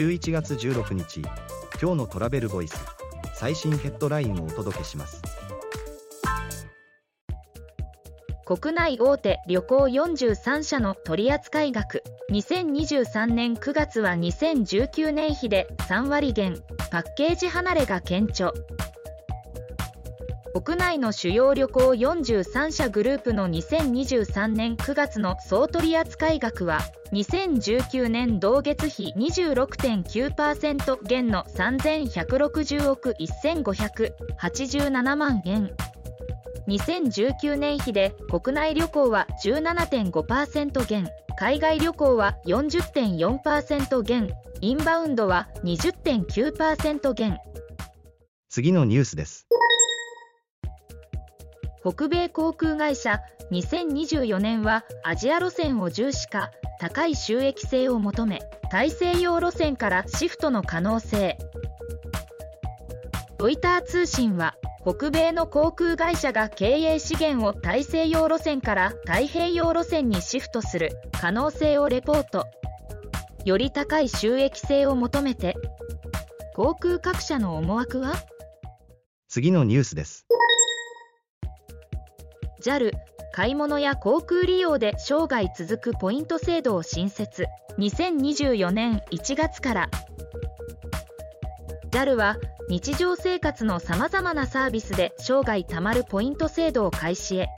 11月16日今日のトラベルボイス最新ヘッドラインをお届けします。国内大手旅行43社の取扱額2023年9月は2019年比で3割減パッケージ離れが顕著国内の主要旅行43社グループの2023年9月の総取扱額は2019年同月比26.9%減の3160億1587万円。2019年比で国内旅行は17.5%減海外旅行は40.4%減インバウンドは20.9%減。次のニュースです。北米航空会社2024年はアジア路線を重視か高い収益性を求め大西洋路線からシフトの可能性。ロイター通信は北米の航空会社が経営資源を大西洋路線から太平洋路線にシフトする可能性をレポート。より高い収益性を求めて。航空各社の思惑は？次のニュースです。JAL 買い物や航空利用で生涯続くポイント制度を新設。2024年1月から。JAL は日常生活のさまざまなサービスで生涯貯まるポイント制度を開始へ。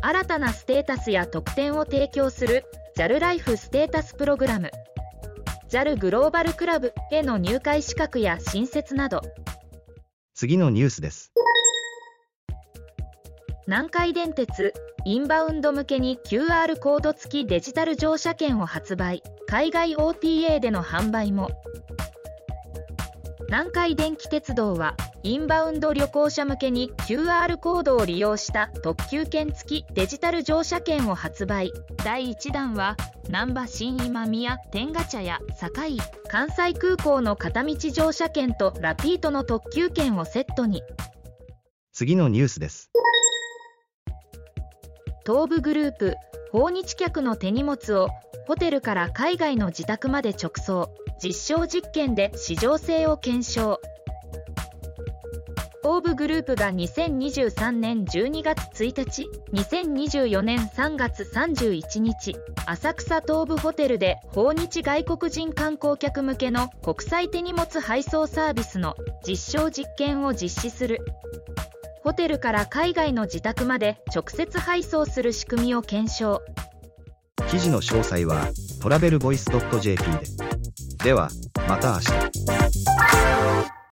新たなステータスや特典を提供する JAL ライフステータスプログラム JAL グローバルクラブへの入会資格や新設など。次のニュースです。南海電鉄インバウンド向けに QR コード付きデジタル乗車券を発売。海外 OTA での販売も。南海電気鉄道はインバウンド旅行者向けに QR コードを利用した特急券付きデジタル乗車券を発売。第1弾は難波新今宮天下茶屋堺関西空港の片道乗車券とラピートの特急券をセットに。次のニュースです。東部グループ訪日客の手荷物をホテルから海外の自宅まで直送実証実験で市場性を検証。東部グループが2023年12月1日2024年3月31日浅草東部ホテルで訪日外国人観光客向けの国際手荷物配送サービスの実証実験を実施する。ホテルから海外の自宅まで直接配送する仕組みを検証。記事の詳細はトラベルボイス .jp で。ではまた明日。